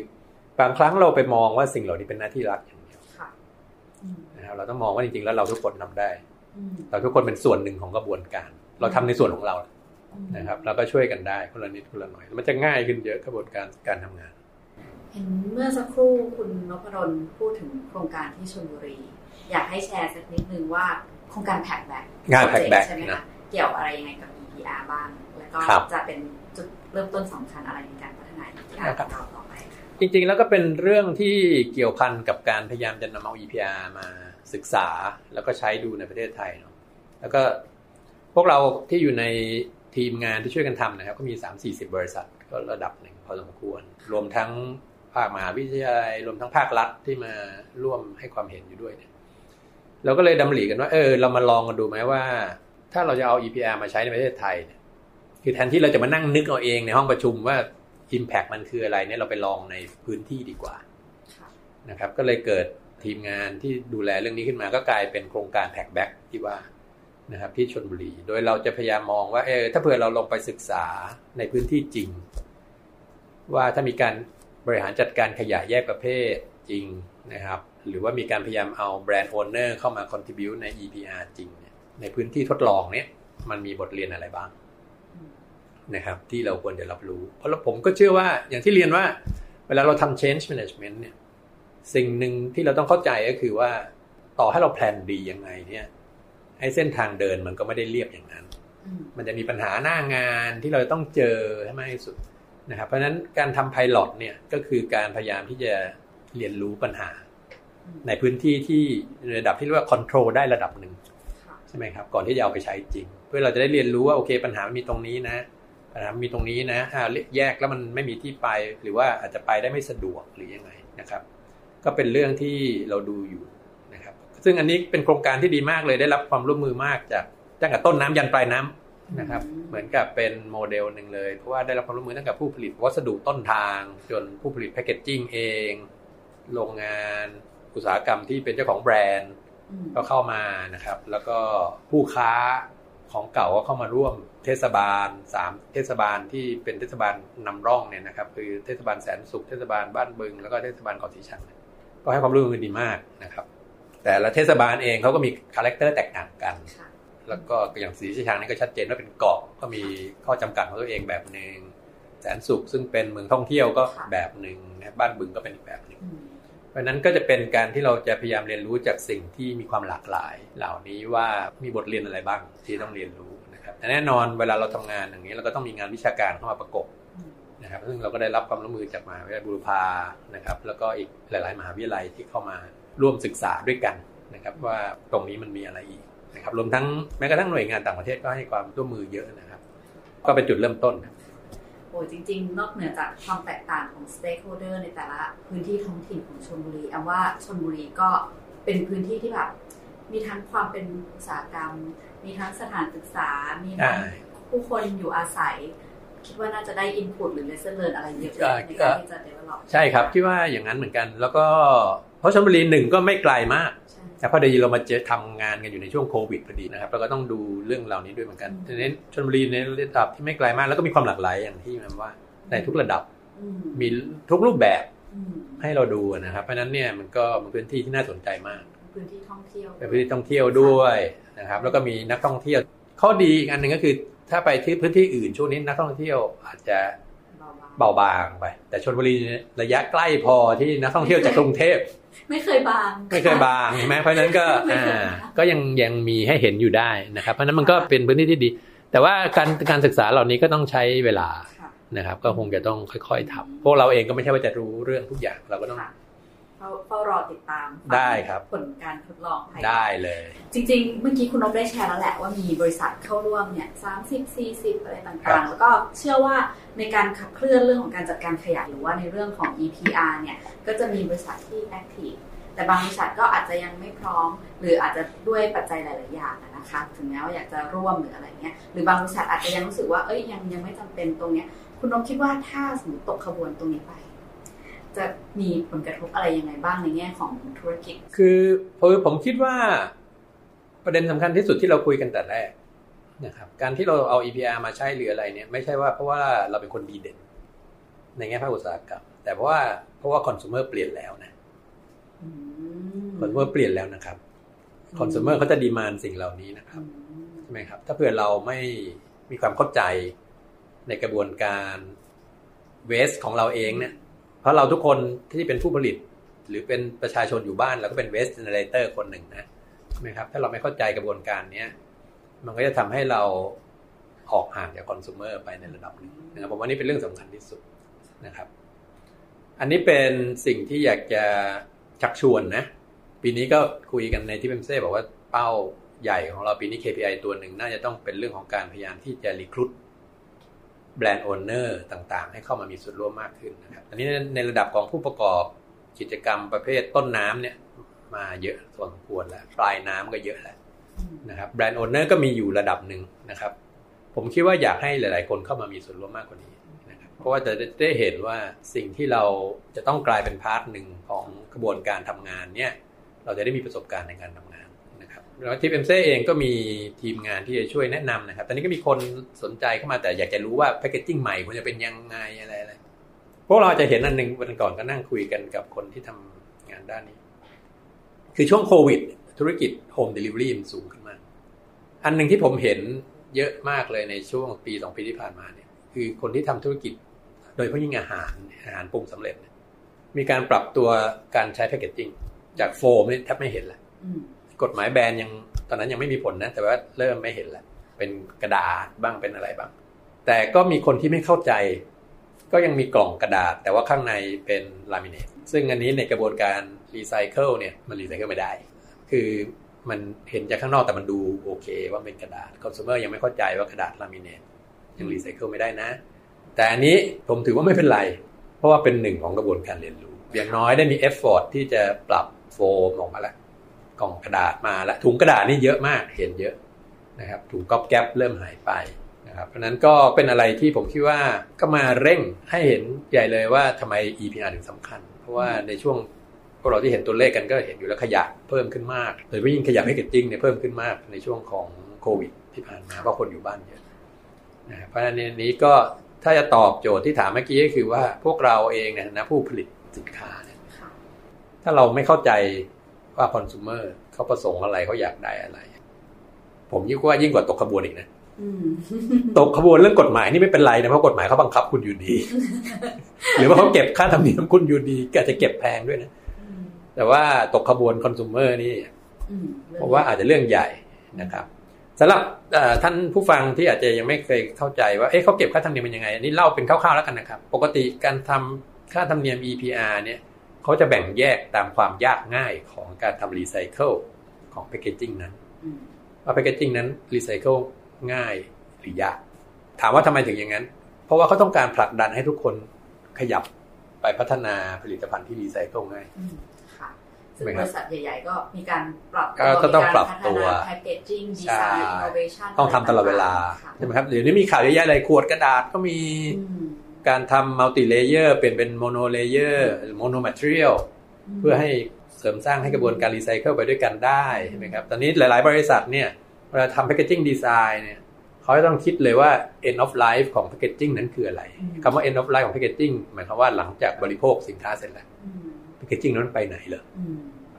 บางครั้งเราไปมองว่าสิ่งเหล่านี้เป็นหน้าที่รัฐอย่างเดียวค่ะอืมนะครับเราต้องมองว่าจริงๆแล้วเราทุกคนทำได้อืมเราทุกคนเป็นส่วนหนึ่งของกระบวนการ เราทำในส่วนของเราอืม นะครับแล้วก็ช่วยกันได้คนละนิดคนละหน่อย มันจะง่ายขึ้นเยอะกระบวนการการทำงาน เห็นเมื่อสักครู่คุณนพดลพูดถึงโครงการที่ชลบุรี อยากให้แชร์สักนิดนึงว่าโครงการแพ็กแบ็กงาน Pack Back ใช่ไหมนะคะเกี่ยวอะไรยังไงกับ EPR บ้าง แล้วก็ครับจะเป็นจุดเริ่มต้นสำคัญอะไรในการพัฒนา EPR ของเราต่อไปค่ะจริงๆ แล้วก็เป็นเรื่องที่เกี่ยวพันกับการพยายามจะนำเอา EPR มาศึกษาแล้วก็ใช้ดูในประเทศไทยเนาะแล้วก็พวกเราที่อยู่ใน ทีมงานที่ช่วยกันทำนะครับ ก็มี 3 4 0 บริษัทก็ระดับหนึ่งพอสมควร รวมทั้งภาคมหาวิทยาลัยรวมทั้งภาครัฐที่มาร่วมให้ความเห็นอยู่ด้วยเนี่ยเราก็เลยดำริกันว่าเออเรามาลองกันดูไหมว่า ถ้าเราจะเอา EPR มาใช้ในประเทศไทยเนี่ยคือแทนที่เราจะมานั่งนึกเอาเองในห้องประชุมว่า Impact มันคืออะไรเนี่ยเราไปลองในพื้นที่ดีกว่าค่ะนะครับ ก็เลยเกิดทีมงานที่ดูแลเรื่องนี้ขึ้นมาก็กลายเป็นโครงการ PackBack ที่ว่า นะครับที่ชลบุรี โดยเราจะพยายามมองว่าเออถ้าเผื่อเราลงไปศึกษาในพื้นที่จริง ว่าถ้ามีการบริหารจัดการขยะแยกประเภทจริงนะครับ หรือว่ามีการพยายามเอา brand owner เข้ามา contribute ใน EPR จริง ในพื้นที่ทดลองเนี่ยมันมีบทเรียนอะไรบ้างนะครับที่เราควรจะรับรู้ เพราะผมก็เชื่อว่าอย่างที่เรียนว่า เวลาเราทำ change management เนี่ยสิ่งหนึ่งที่เราต้องเข้าใจก็คือว่าต่อให้เราแพลนดียังไงเนี่ย ไอ้เส้นทางเดินมันก็ไม่ได้เรียบอย่างนั้นอืมมันจะมีปัญหาหน้างานที่เราต้องเจอให้มากที่สุดนะครับ เพราะฉะนั้นการทำไพลอตเนี่ยก็คือการพยายามที่จะเรียนรู้ปัญหาอืมในพื้นที่ที่ในระดับที่เรียกว่า control ได้ระดับหนึ่งค่ะใช่ไหมครับ ก่อนที่จะเอาไปใช้จริง เพื่อเราจะได้เรียนรู้ว่าโอเค ปัญหามันมีตรงนี้นะปัญหามันมีตรงนี้นะอ่าแยกแล้วมันไม่มีที่ไปหรือว่าอาจจะไปได้ไม่สะดวกหรือยังไงนะครับ ก็เป็นเรื่องที่เราดูอยู่นะครับ ซึ่งอันนี้เป็นโครงการที่ดีมากเลยได้รับความร่วมมือมากจากตั้งแต่ต้นน้ำยันปลายน้ำนะครับ เหมือนกับเป็นโมเดลหนึ่งเลย เพราะว่าได้รับความร่วมมือตั้งแต่ผู้ผลิตวัสดุต้นทาง จนผู้ผลิต packaging เอง โรงงานอุตสาหกรรมที่เป็นเจ้าของแบรนด์อืมก็เข้ามานะครับ แล้วก็ผู้ค้าของเก่าก็เข้ามาร่วมเทศบาลสามเทศบาลที่เป็นเทศบาลนำร่องเนี่ยนะครับ คือเทศบาลแสนสุขเทศบาลบ้านบึง แล้วก็เทศบาลเกาะสีชังเนี่ยก็ให้ความร่วมมือดีมากนะครับ แต่ละเทศบาลเองเขาก็มี character แตกต่างกันค่ะแล้วก็อย่างสีชังนี่ก็ชัดเจนว่าเป็นเกาะก็มีข้อจำกัดของตัวเองแบบหนึ่งแสนสุขซึ่งเป็นเมืองท่องเที่ยวก็แบบหนึ่งนะครับบ้านบึงก็เป็นอีกแบบหนึ่งอืมเพราะฉะนั้นก็จะเป็นการที่เราจะพยายามเรียนรู้จากสิ่งที่มีความหลากหลาย เหล่านี้ว่ามีบทเรียนอะไรบ้างที่ต้องเรียนรู้นะครับแต่แน่นอนเวลาเราทำงานอย่างนี้เราก็ต้องมีงานวิชาการเข้ามาประกบอืมนะครับซึ่งเราก็ได้รับความร่วมมือจากมหาวิทยาลัยบูรพานะครับแล้วก็อีกหลาย ๆ มหาวิทยาลัยที่เข้ามา ร่วมศึกษาด้วยกันนะครับว่าตรงนี้มันมีอะไรอีกนะครับรวมทั้งแม้กระทั่งหน่วยงานต่างประเทศก็ให้ความร่วมมือเยอะนะครับ ก็เป็นจุดเริ่มต้นครับโอ้ยจริง ๆ นอกเหนือจากความแตกต่างของ stakeholder ในแต่ละพื้นที่ท้องถิ่นของชลบุรีแอมว่าชลบุรีก็เป็นพื้นที่ที่แบบมีทั้งความเป็นอุตสาหกรรม มีทั้งสถานศึกษา มีทั้งใช่ผู้คนอยู่อาศัย คิดว่าน่าจะได้ input หรือ lesson learn อะไรเยอะอ่าๆในการที่จะ develop ใช่ครับคิดว่าอย่างนั้นเหมือนกัน แล้วก็ เพราะชลบุรีหนึ่งก็ไม่ไกลมากใช่แต่พอดีเรามาเจอทำงานกันอยู่ในช่วงโควิดพอดีนะครับเราก็ต้องดูเรื่องเหล่านี้ด้วยเหมือนกันอืมดังนั้นชลบุรีในระดับที่ไม่ไกลมากแล้วก็มีความหลากหลายอย่างที่มันว่าในทุกระดับอืมมีทุกรูปแบบอืมให้เราดูนะครับ เพราะฉะนั้นเนี่ยมันก็มันเป็นพื้นที่ที่น่าสนใจมากพื้นที่ท่องเที่ยวเป็นพื้นที่ท่องเที่ยวด้วยนะครับ แล้วก็มีนักท่องเที่ยวข้อดีอีกอันหนึ่งก็คือ ถ้าไปที่พื้นที่อื่นช่วงนี้นักท่องเที่ยวอาจจะเบาเบาบางไป แต่ชลบุรีเนี่ยระยะใกล้พอที่นักท่องเที่ยวจากกรุงเทพๆ ไม่เคยบาง ไม่เคยบางใช่ไหมเพราะฉะนั้นก็ไม่เคยอ่าบางก็ยังยังมีให้เห็นอยู่ได้นะครับ เพราะฉะนั้นมันก็เป็นพื้นที่ที่ดี แต่ว่าการการศึกษาเหล่านี้ก็ต้องใช้เวลาค่ะนะครับ ก็คงจะต้องค่อย ๆทำพวกเราเองก็ไม่ใช่ว่าจะรู้เรื่องทุกอย่างเราก็ต้องค่ะ เฝ้ารอติดตามได้ครับผลการทดลองได้เลย จริง ๆ เมื่อกี้คุณนพได้แชร์แล้วแหละว่ามีบริษัทเข้าร่วมเนี่ยสามสิบสี่สิบอะไรต่างๆ แล้วก็เชื่อว่าในการขับเคลื่อนเรื่องของการจัดการขยะหรือว่าในเรื่องของ EPR เนี่ยก็จะมีบริษัทที่แอคทีฟแต่บางบริษัทก็อาจจะยังไม่พร้อม หรืออาจจะด้วยปัจจัยหลาย ๆ อย่างนะคะถึงแม้ว่าอยากจะร่วมหรืออะไรเงี้ยหรือบางบริษัทอาจจะยังรู้สึกว่าเอ้ยยังยังไม่จำเป็นตรงเนี้ยคุณนพคิดว่าถ้าสมมติตกขบวนตรงนี้ไป จะมีผลกระทบอะไรยังไงบ้างในแง่ของธุรกิจ คือผมผมคิดว่าประเด็นสำคัญที่สุดที่เราคุยกันแต่แรกนะครับการที่เราเอา EPR มาใช้หรืออะไรเนี่ยไม่ใช่ว่าเพราะว่าเราเป็นคนดีเด่น ในแง่ภาคอุตสาหกรรมแต่เพราะว่าเพราะว่าคอน sumer เปลี่ยนแล้วนะคอน sumer เปลี่ยนแล้วนะครับคอน sumer เขาจะดีมานสิ่งเหล่านี้นะครับใช่ไหมครับ ถ้าเผื่อเราไม่มีความเข้าใจในกระบวนการเวสของเราเองเนี่ย เพราะเราทุกคนที่เป็นผู้ผลิต หรือเป็นประชาชนอยู่บ้านเราก็เป็นเวสเจเนเรเตอร์คนหนึ่งนะใช่ไหมครับ ถ้าเราไม่เข้าใจกระบวนการเนี้ยมันก็จะทำให้เราออกห่างจากคอน sumer ไปในระดับหนึ่งนะครับผมว่านี่เป็นเรื่องสำคัญที่สุดนะครับ อันนี้เป็นสิ่งที่อยากจะชักชวนนะ ปีนี้ก็คุยกันในที่เปมเซ่บอกว่าเป้าใหญ่ของเราปีนี้ KPI ตัวหนึ่งน่าจะต้องเป็นเรื่องของการพยายามที่จะรีครุต แบรนด์โอนเนอร์ต่างๆ ให้เข้ามามีส่วนร่วมมากขึ้นนะครับอันนี้ในระดับของผู้ประกอบกิจกรรมประเภทต้นน้ำเนี่ยมาเยอะส่วนควรแล้วปลายน้ำก็เยอะแล้วนะครับ brand owner ก็มีอยู่ระดับหนึ่งนะครับ ผมคิดว่าอยากให้หลาย ๆ คนเข้ามามีส่วนร่วมมากกว่านี้นะครับเพราะว่าจะได้เห็นว่าสิ่งที่เราจะต้องกลายเป็น part หนึ่งของกระบวนการทำงานเนี่ย เราจะได้มีประสบการณ์ในการทำงาน แล้ว TIPMSE เองก็มีทีมงานที่จะช่วยแนะนำนะครับ ตอนนี้ก็มีคนสนใจเข้ามาแต่อยากจะรู้ว่า packaging ใหม่ควรจะเป็นยังไงอะไรอะไรพวกเราจะเห็นอันหนึ่งวันก่อนก็นั่งคุยกันกับคนที่ทำงานด้านนี้ คือช่วงโควิด ธุรกิจ home delivery มันสูงขึ้นมาก อันหนึ่งที่ผมเห็นเยอะมากเลยในช่วงปีสองปีที่ผ่านมาเนี่ย คือคนที่ทำธุรกิจ โดยเฉพาะยิ่งอาหารอาหารปรุงสำเร็จ มีการปรับตัวการใช้ packaging จากโฟมนี่แทบไม่เห็นแล้ว กฎหมายแบนยังตอนนั้นยังไม่มีผลนะ แต่ว่าเริ่มไม่เห็นแล้วเป็นกระดาษบ้างเป็นอะไรบ้าง แต่ก็มีคนที่ไม่เข้าใจ ก็ยังมีกล่องกระดาษ แต่ว่าข้างในเป็น laminate ซึ่งอันนี้ในกระบวนการรีไซเคิลเนี่ยมันรีไซเคิลไม่ได้ คือมันเห็นจากข้างนอกแต่มันดูโอเค ว่าเป็นกระดาษคอน sumer ยังไม่เข้าใจว่ากระดาษ laminate ยังรีไซเคิลไม่ได้นะ แต่อันนี้ผมถือว่าไม่เป็นไร เพราะว่าเป็นหนึ่งของกระบวนการเรียนรู้ อย่างน้อยได้มี effort ที่จะปรับโฟมออกมาแล้ว กล่องกระดาษมาแล้วถุงกระดาษนี่เยอะมากเห็นเยอะนะครับถุงก๊อบแก๊บเริ่มหายไปนะครับเพราะนั้นก็เป็นอะไรที่ผมคิดว่าก็มาเร่งให้เห็นใหญ่เลยว่าทำไม EPR ถึงสำคัญ เพราะว่าในช่วงพวกเราที่เห็นตัวเลขกันก็เห็นอยู่แล้วขยะเพิ่มขึ้นมากโดยเฉพาะยิ่งขยะแพคเกจจิ้งเนี่ยเพิ่มขึ้นมากในช่วงของโควิดที่ผ่านมาเพราะคนอยู่บ้านเยอะนะเพราะฉะนั้นนี้ก็ถ้าจะตอบโจทย์ที่ถามเมื่อกี้ก็คือว่าพวกเราเองเนี่ยนะผู้ผลิตสินค้าเนี่ยถ้าเราไม่เข้าใจ ว่าคอน sumer เขาประสงค์อะไรเขาอยากได้อะไร ผมยิ่งว่ายิ่งกว่าตกขบวนอีกนะตกขบวนเรื่องกฎหมายนี่ไม่เป็นไรนะเพราะกฎหมายเขาบังคับคุณอยู่ดี หรือว่าเขาเก็บค่าธรรมเนียมคุณอยู่ดีก็จะเก็บแพงด้วยนะแต่ว่าตกขบวนคอน sumer นี่เพราะว่าอาจจะเรื่องใหญ่นะครับสำหรับท่านผู้ฟังที่อาจจะยังไม่เคยเข้าใจว่าเอ๊ะเขาเก็บค่าธรรมเนียมเป็นยังไงอันนี้เล่าเป็นคร่าวๆแล้วกันนะครับ ปกติการทำค่าธรรมเนียม EPR เนี่ย เขาจะแบ่งแยกตามความยากง่ายของการทำรีไซเคิลของ packaging นั้นว่า packaging นั้นรีไซเคิลง่ายหรือยาก ถามว่าทำไมถึงอย่างนั้น เพราะว่าเขาต้องการผลักดันให้ทุกคนขยับไปพัฒนาผลิตภัณฑ์ที่รีไซเคิลง่ายซึ่งบริษัทใหญ่ ๆ ก็มีการปรับก็ต้องปรับตัว packaging design innovation ต้องทำตลอดเวลาใช่ไหมครับเดี๋ยวนี้มีข่าวเยอะๆเลยขวดกระดาษก็มี การทำ multilayer เปลี่ยนเป็น monolayer monomaterial เพื่อให้เสริมสร้างให้กระบวนการรีไซเคิลไปด้วยกันได้ใช่ไหมครับ ตอนนี้หลาย ๆ บริษัทเนี่ยเวลาทำ packaging design เนี่ยเขาจะต้องคิดเลยว่า end of life ของ packaging นั้นคืออะไรคำว่า end of life ของ packaging หมายความว่าหลังจากบริโภคสินค้าเสร็จแล้ว packaging นั้นไปไหนเหรอ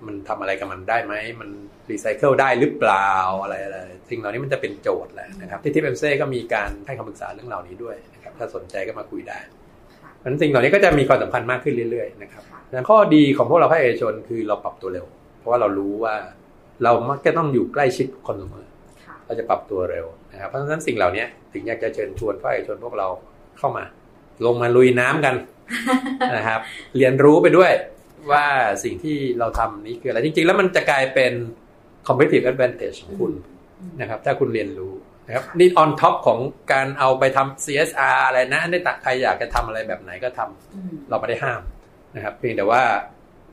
มันทำอะไรกับมันได้ไหม มันรีไซเคิลได้หรือเปล่าอะไรอะไรสิ่งเหล่านี้มันจะเป็นโจทย์แหละนะครับ ที่ที่เอ็มเซ่ก็มีการให้คำปรึกษาเรื่องเหล่านี้ด้วยนะครับ ถ้าสนใจก็มาคุยได้เพราะนั้นสิ่งเหล่านี้ก็จะมีความสำคัญมากขึ้นเรื่อยๆนะครับดังข้อดีของพวกเราภาคเอกชนคือเราปรับตัวเร็ว เพราะว่าเรารู้ว่าเรามักจะต้องอยู่ใกล้ชิดคนเสมอเราจะปรับตัวเร็วนะครับ เพราะฉะนั้นสิ่งเหล่านี้ถึงอยากจะเชิญชวนภาคเอกชนพวกเราเข้ามา ลงมาลุยน้ำกันนะครับ เรียนรู้ไปด้วยว่าสิ่งที่เราทำนี้คืออะไรจริง ๆ แล้วมันจะกลายเป็น competitive advantage ของคุณนะครับ ถ้าคุณเรียนรู้ นะครับนี่ on top ของการเอาไปทำ CSR อะไรนะในตักใครอยากจะทำอะไรแบบไหนก็ทำเราไม่ได้ห้ามนะครับ เพียงแต่ว่า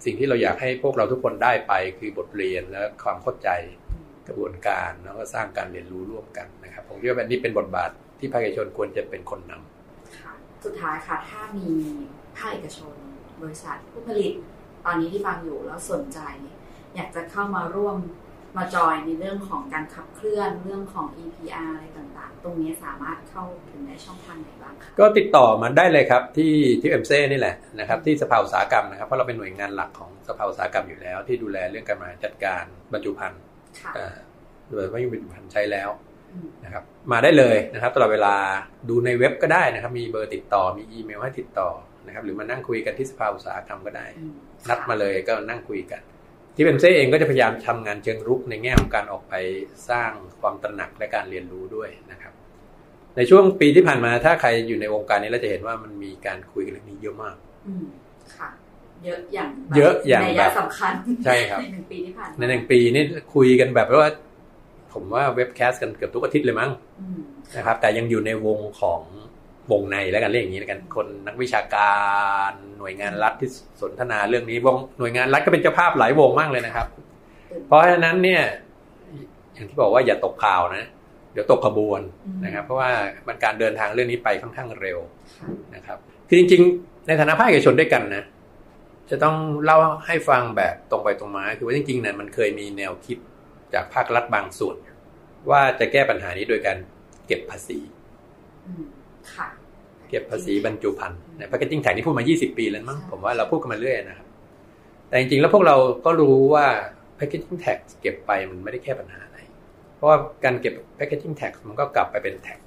สิ่งที่เราอยากให้พวกเราทุกคนได้ไปคือบทเรียนและความเข้าใจกระบวนการแล้วก็สร้างการเรียนรู้ร่วมกันนะครับ ผมคิดว่านี่เป็นบทบาทที่ภาคเอกชนควรจะเป็นคนนำค่ะสุดท้ายค่ะถ้ามีภาคเอกชน บริษัทผู้ผลิต ตอนนี้ที่ฟังอยู่แล้วสนใจ อยากจะเข้ามาร่วม มาจอยในเรื่องของการขับเคลื่อนเรื่องของ EPR อะไรต่างๆ ตรงนี้สามารถเข้าถึงได้ช่องทางไหนบ้างคะก็ติดต่อมาได้เลยครับที่ที่เอ็มเซ่นี่แหละนะครับที่สภาอุตสาหกรรมนะครับเพราะเราเป็นหน่วยงานหลักของสภาอุตสาหกรรมอยู่แล้ว ที่ดูแลเรื่องการมาจัดการบรรจุภัณฑ์โดยว่ายังบรรจุภัณฑ์ใช้แล้วนะครับมาได้เลยนะครับตลอดเวลาดูในเว็บก็ได้นะครับ มีเบอร์ติดต่อมีอีเมลให้ติดต่อนะครับหรือมานั่งคุยกันที่สภาอุตสาหกรรมก็ได้ นัดมาเลยก็นั่งคุยกัน ที่เป็นเซ่เองก็จะพยายามทำงานเชิงรุกในแง่ของการออกไปสร้างความตระหนักและการเรียนรู้ด้วยนะครับ ในช่วงปีที่ผ่านมาถ้าใครอยู่ในวงการนี้เราจะเห็นว่ามันมีการคุยกันเรื่องนี้เยอะมากอืมค่ะ เยอะอย่างเยอะอย่างแบบสำคัญใช่ครับในหนึ่งปีที่ผ่านในหนึ่งปีนี่คุยกันแบบว่า ผมว่าเว็บแคสกันเกือบทุกอาทิตย์เลยมั้งนะครับ แต่ยังอยู่ในวงของ วงในแล้วกันเรียกอย่างนี้แล้วกันคนนักวิชาการหน่วยงานรัฐที่สนทนาเรื่องนี้วงหน่วยงานรัฐก็เป็นเจ้าภาพหลายวงมากเลยนะครับ เพราะฉะนั้นเนี่ย อย่างที่บอกว่าอย่าตกข่าวนะ เดี๋ยวตกขบวนนะครับ เพราะว่ามันการเดินทางเรื่องนี้ไปค่อนข้างเร็วนะครับคือจริง ๆ ในฐานะภาคเอกชนด้วยกันนะจะต้องเล่าให้ฟังแบบตรงไปตรงมา คือว่าจริงๆเนี่ยมันเคยมีแนวคิดจากภาครัฐบางส่วน ว่าจะแก้ปัญหานี้โดยการเก็บภาษี เก็บภาษีบรรจุภัณฑ์ใน packaging tax นี่พูดมา 20 ปีแล้วมั้งผมว่าเราพูดกันมาเรื่อยนะครับ แต่จริงๆ แล้วพวกเราก็รู้ว่า packaging tax เก็บไปมันไม่ได้แก้ปัญหาอะไร เพราะว่าการเก็บ packaging tax มันก็กลับไปเป็น tax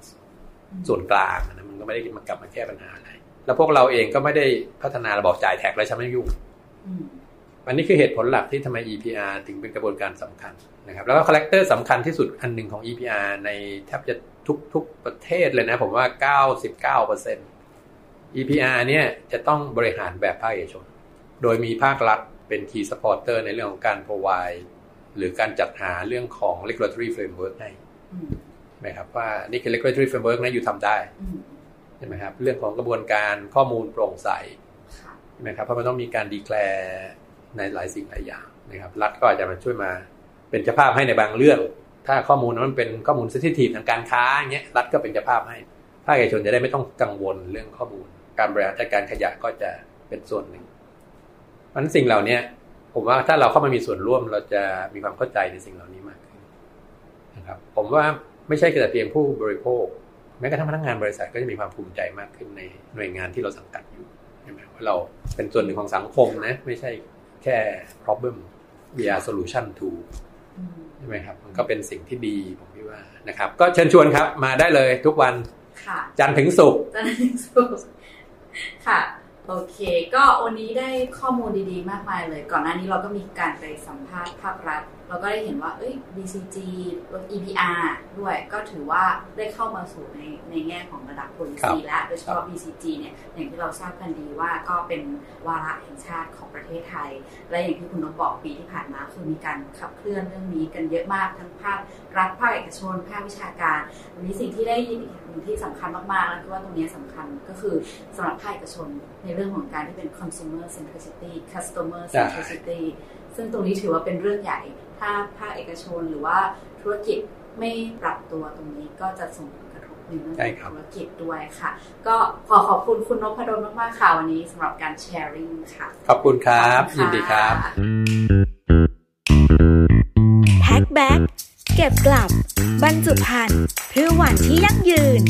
ส่วนกลางนะมันก็ไม่ได้มากลับมาแก้ปัญหาอะไร แล้วพวกเราเองก็ไม่ได้พัฒนาระบบจ่าย tax แล้วฉันไม่ยุ่งอันนี้คือเหตุผลหลักที่ทำไม EPR ถึงเป็นกระบวนการสำคัญนะครับ แล้วก็ character สำคัญที่สุดอันหนึ่งของ EPR ในแทบจะ ทุกๆประเทศเลยนะ ผมว่า 99% EPR เนี่ยจะต้องบริหารแบบภาคเอกชน โดยมีภาครัฐเป็น key supporter ในเรื่องของการ provide หรือการจัดหาเรื่องของ regulatory framework ให้ไหมครับว่านี่คือ regulatory framework นะอยู่ทำได้ใช่ไหมครับเรื่องของกระบวนการข้อมูลโปร่งใสใช่ไหมครับเพราะมันต้องมีการดีแคลร์ในหลายสิ่งหลายอย่างนะครับรัฐก็อาจจะมาช่วยมาเป็นเจ้าภาพให้ในบางเรื่อง ถ้าข้อมูลนั้นเป็นข้อมูลเซนซิทีฟทางการค้าอย่างเงี้ยรัฐก็เป็นเจ้าภาพให้ภาคเอกชนจะได้ไม่ต้องกังวลเรื่องข้อมูล การบริหารจัดการขยะก็จะเป็นส่วนหนึ่งมันสิ่งเหล่านี้ผมว่าถ้าเราเข้ามามีส่วนร่วมเราจะมีความเข้าใจในสิ่งเหล่านี้มากขึ้นนะครับ ผมว่าไม่ใช่แต่เพียงผู้บริโภค แม้กระทั่งพนักงานบริษัทก็จะมีความภูมิใจมากขึ้นในหน่วยงานที่เราสังกัดอยู่ใช่ไหมว่าเราเป็นส่วนหนึ่งของสังคมนะ ไม่ใช่แค่ problem we are solution to ใช่ไหมครับมันก็เป็นสิ่งที่ดีผมคิดว่านะครับ ก็เชิญชวนครับ มาได้เลยทุกวันจันทร์ถึงศุกร์จันทร์ถึงศุกร์ค่ะ โอเค ก็วันนี้ได้ข้อมูลดีๆ มากมายเลย ก่อนหน้านี้เราก็มีการไปสัมภาษณ์ภาครัฐ เราก็ได้เห็นว่าเอ้ย BCG EPR ด้วยก็ถือว่าได้เข้ามาสู่ในในแง่ของระดับ policy และโดยเฉพาะ BCG เนี่ยอย่างที่เราทราบกันดีว่าก็เป็นวาระแห่งชาติของประเทศไทย และอย่างที่คุณนกบอกปีที่ผ่านมาคือมีการขับเคลื่อนเรื่องนี้กันเยอะมากทั้งภาครัฐภาคเอกชนภาควิชาการวันนี้สิ่งที่ได้ยินอีกหนึ่งที่สำคัญมากๆแล้วคือว่าตรงนี้สำคัญก็คือสำหรับภาคเอกชนในเรื่องของการที่เป็น consumer centricity customer centricity ซึ่งตรงนี้ถือว่าเป็นเรื่องใหญ่ ถ้าภาคเอกชนหรือว่าธุรกิจไม่ปรับตัวตรงนี้ก็จะส่งผลกระทบในเรื่องของธุรกิจด้วยค่ะ ก็ขอขอบคุณคุณนพดลมากๆค่ะวันนี้สำหรับการ sharing ค่ะ ขอบคุณครับ ยินดีครับแพ็คแบ็กเก็บกลับบรรจุภัณฑ์เพื่อวันที่ยั่งยืน